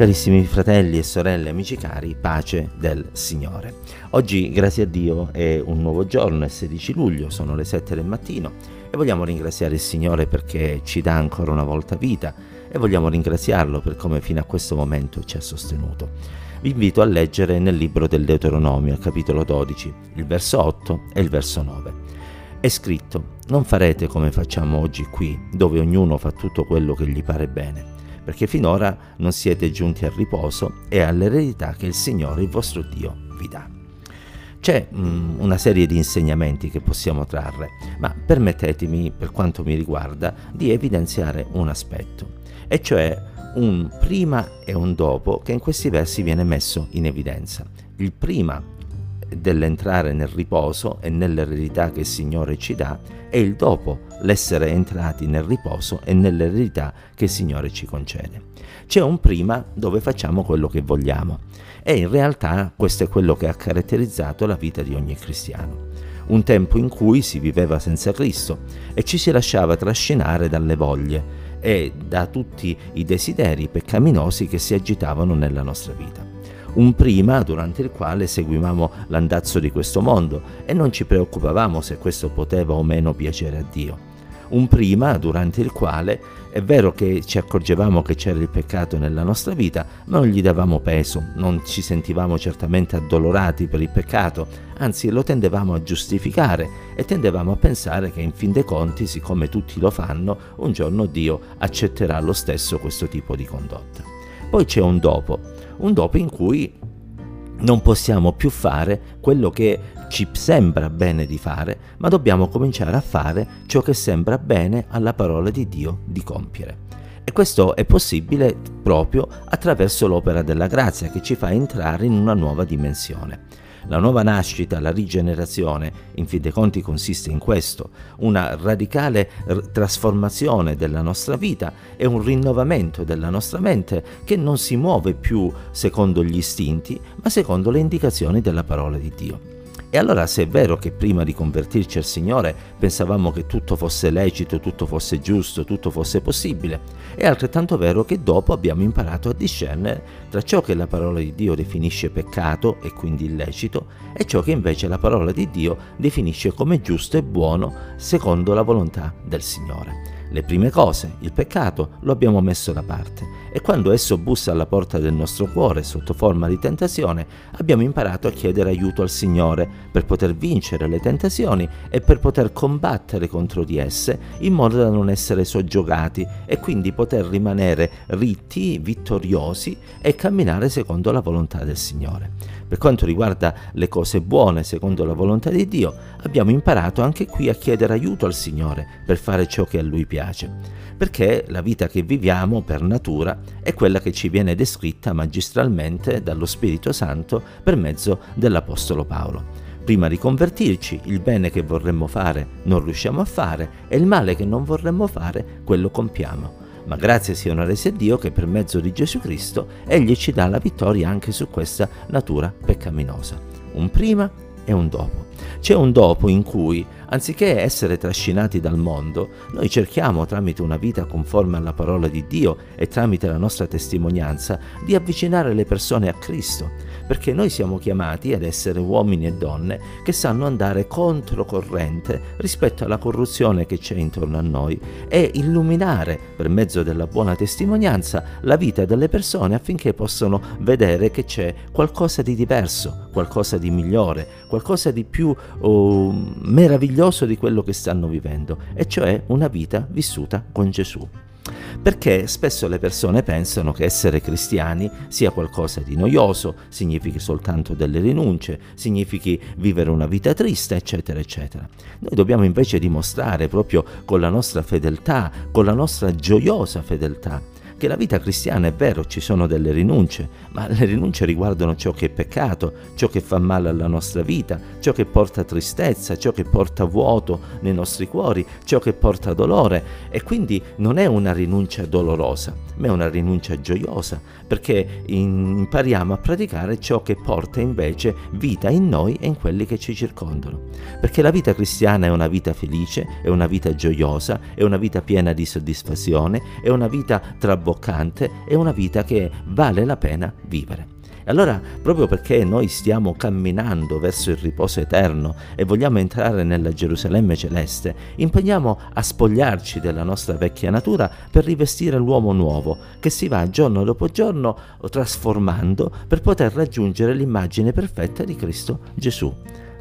Carissimi fratelli e sorelle, amici cari, pace del Signore. Oggi, grazie a Dio, è un nuovo giorno, è 16 luglio, sono le 7 del mattino e vogliamo ringraziare il Signore perché ci dà ancora una volta vita e vogliamo ringraziarlo per come fino a questo momento ci ha sostenuto. Vi invito a leggere nel libro del Deuteronomio, capitolo 12, il verso 8 e il verso 9. È scritto, non farete come facciamo oggi qui, dove ognuno fa tutto quello che gli pare bene perché finora non siete giunti al riposo e all'eredità che il Signore, il vostro Dio, vi dà. C'è mm, una serie di insegnamenti che possiamo trarre, ma permettetemi, per quanto mi riguarda, di evidenziare un aspetto, e cioè un prima e un dopo che in questi versi viene messo in evidenza. Il prima dell'entrare nel riposo e nell'eredità che il Signore ci dà e il dopo, l'essere entrati nel riposo e nell'eredità che il Signore ci concede. C'è un prima dove facciamo quello che vogliamo e in realtà questo è quello che ha caratterizzato la vita di ogni cristiano. Un tempo in cui si viveva senza Cristo e ci si lasciava trascinare dalle voglie e da tutti i desideri peccaminosi che si agitavano nella nostra vita un prima durante il quale seguivamo l'andazzo di questo mondo e non ci preoccupavamo se questo poteva o meno piacere a Dio. Un prima durante il quale è vero che ci accorgevamo che c'era il peccato nella nostra vita, ma non gli davamo peso, non ci sentivamo certamente addolorati per il peccato, anzi lo tendevamo a giustificare e tendevamo a pensare che in fin dei conti, siccome tutti lo fanno, un giorno Dio accetterà lo stesso questo tipo di condotta. Poi c'è un dopo, un dopo in cui non possiamo più fare quello che ci sembra bene di fare, ma dobbiamo cominciare a fare ciò che sembra bene alla parola di Dio di compiere. E questo è possibile proprio attraverso l'opera della grazia che ci fa entrare in una nuova dimensione. La nuova nascita, la rigenerazione, in fin dei conti consiste in questo, una radicale trasformazione della nostra vita e un rinnovamento della nostra mente che non si muove più secondo gli istinti, ma secondo le indicazioni della parola di Dio. E allora se è vero che prima di convertirci al Signore pensavamo che tutto fosse lecito, tutto fosse giusto, tutto fosse possibile, è altrettanto vero che dopo abbiamo imparato a discernere tra ciò che la parola di Dio definisce peccato e quindi illecito e ciò che invece la parola di Dio definisce come giusto e buono secondo la volontà del Signore. Le prime cose, il peccato, lo abbiamo messo da parte e quando esso bussa alla porta del nostro cuore sotto forma di tentazione, abbiamo imparato a chiedere aiuto al Signore per poter vincere le tentazioni e per poter combattere contro di esse in modo da non essere soggiogati e quindi poter rimanere ritti, vittoriosi e camminare secondo la volontà del Signore. Per quanto riguarda le cose buone secondo la volontà di Dio, abbiamo imparato anche qui a chiedere aiuto al Signore per fare ciò che a Lui piace, perché la vita che viviamo per natura è quella che ci viene descritta magistralmente dallo Spirito Santo per mezzo dell'Apostolo Paolo. Prima di convertirci, il bene che vorremmo fare non riusciamo a fare e il male che non vorremmo fare, quello compiamo ma grazie siano resi a Dio che per mezzo di Gesù Cristo Egli ci dà la vittoria anche su questa natura peccaminosa. Un prima e un dopo. C'è un dopo in cui, anziché essere trascinati dal mondo, noi cerchiamo tramite una vita conforme alla parola di Dio e tramite la nostra testimonianza di avvicinare le persone a Cristo, perché noi siamo chiamati ad essere uomini e donne che sanno andare controcorrente rispetto alla corruzione che c'è intorno a noi e illuminare per mezzo della buona testimonianza la vita delle persone affinché possano vedere che c'è qualcosa di diverso, qualcosa di migliore, qualcosa di più oh, meraviglioso di quello che stanno vivendo, e cioè una vita vissuta con Gesù. Perché spesso le persone pensano che essere cristiani sia qualcosa di noioso, significhi soltanto delle rinunce, significhi vivere una vita triste, eccetera, eccetera. Noi dobbiamo invece dimostrare proprio con la nostra fedeltà, con la nostra gioiosa fedeltà, che la vita cristiana è vero, ci sono delle rinunce, ma le rinunce riguardano ciò che è peccato, ciò che fa male alla nostra vita, ciò che porta tristezza, ciò che porta vuoto nei nostri cuori, ciò che porta dolore e quindi non è una rinuncia dolorosa, ma è una rinuncia gioiosa, perché impariamo a praticare ciò che porta invece vita in noi e in quelli che ci circondano. Perché la vita cristiana è una vita felice, è una vita gioiosa, è una vita piena di soddisfazione, è una vita tra boccante è una vita che vale la pena vivere. E allora, proprio perché noi stiamo camminando verso il riposo eterno e vogliamo entrare nella Gerusalemme celeste, impegniamo a spogliarci della nostra vecchia natura per rivestire l'uomo nuovo, che si va giorno dopo giorno trasformando per poter raggiungere l'immagine perfetta di Cristo Gesù.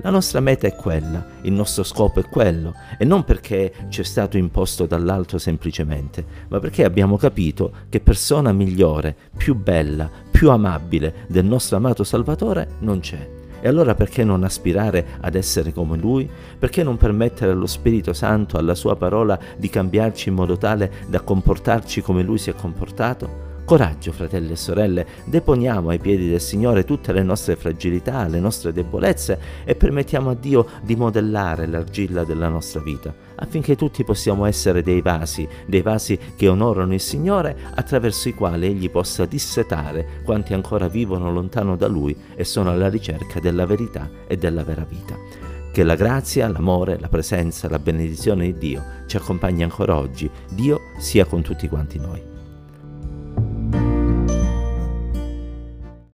La nostra meta è quella, il nostro scopo è quello, e non perché ci è stato imposto dall'alto semplicemente, ma perché abbiamo capito che persona migliore, più bella, più amabile del nostro amato Salvatore non c'è. E allora perché non aspirare ad essere come Lui? Perché non permettere allo Spirito Santo, alla Sua parola, di cambiarci in modo tale da comportarci come Lui si è comportato? Coraggio, fratelli e sorelle, deponiamo ai piedi del Signore tutte le nostre fragilità, le nostre debolezze e permettiamo a Dio di modellare l'argilla della nostra vita, affinché tutti possiamo essere dei vasi, dei vasi che onorano il Signore, attraverso i quali Egli possa dissetare quanti ancora vivono lontano da Lui e sono alla ricerca della verità e della vera vita. Che la grazia, l'amore, la presenza, la benedizione di Dio ci accompagni ancora oggi. Dio sia con tutti quanti noi.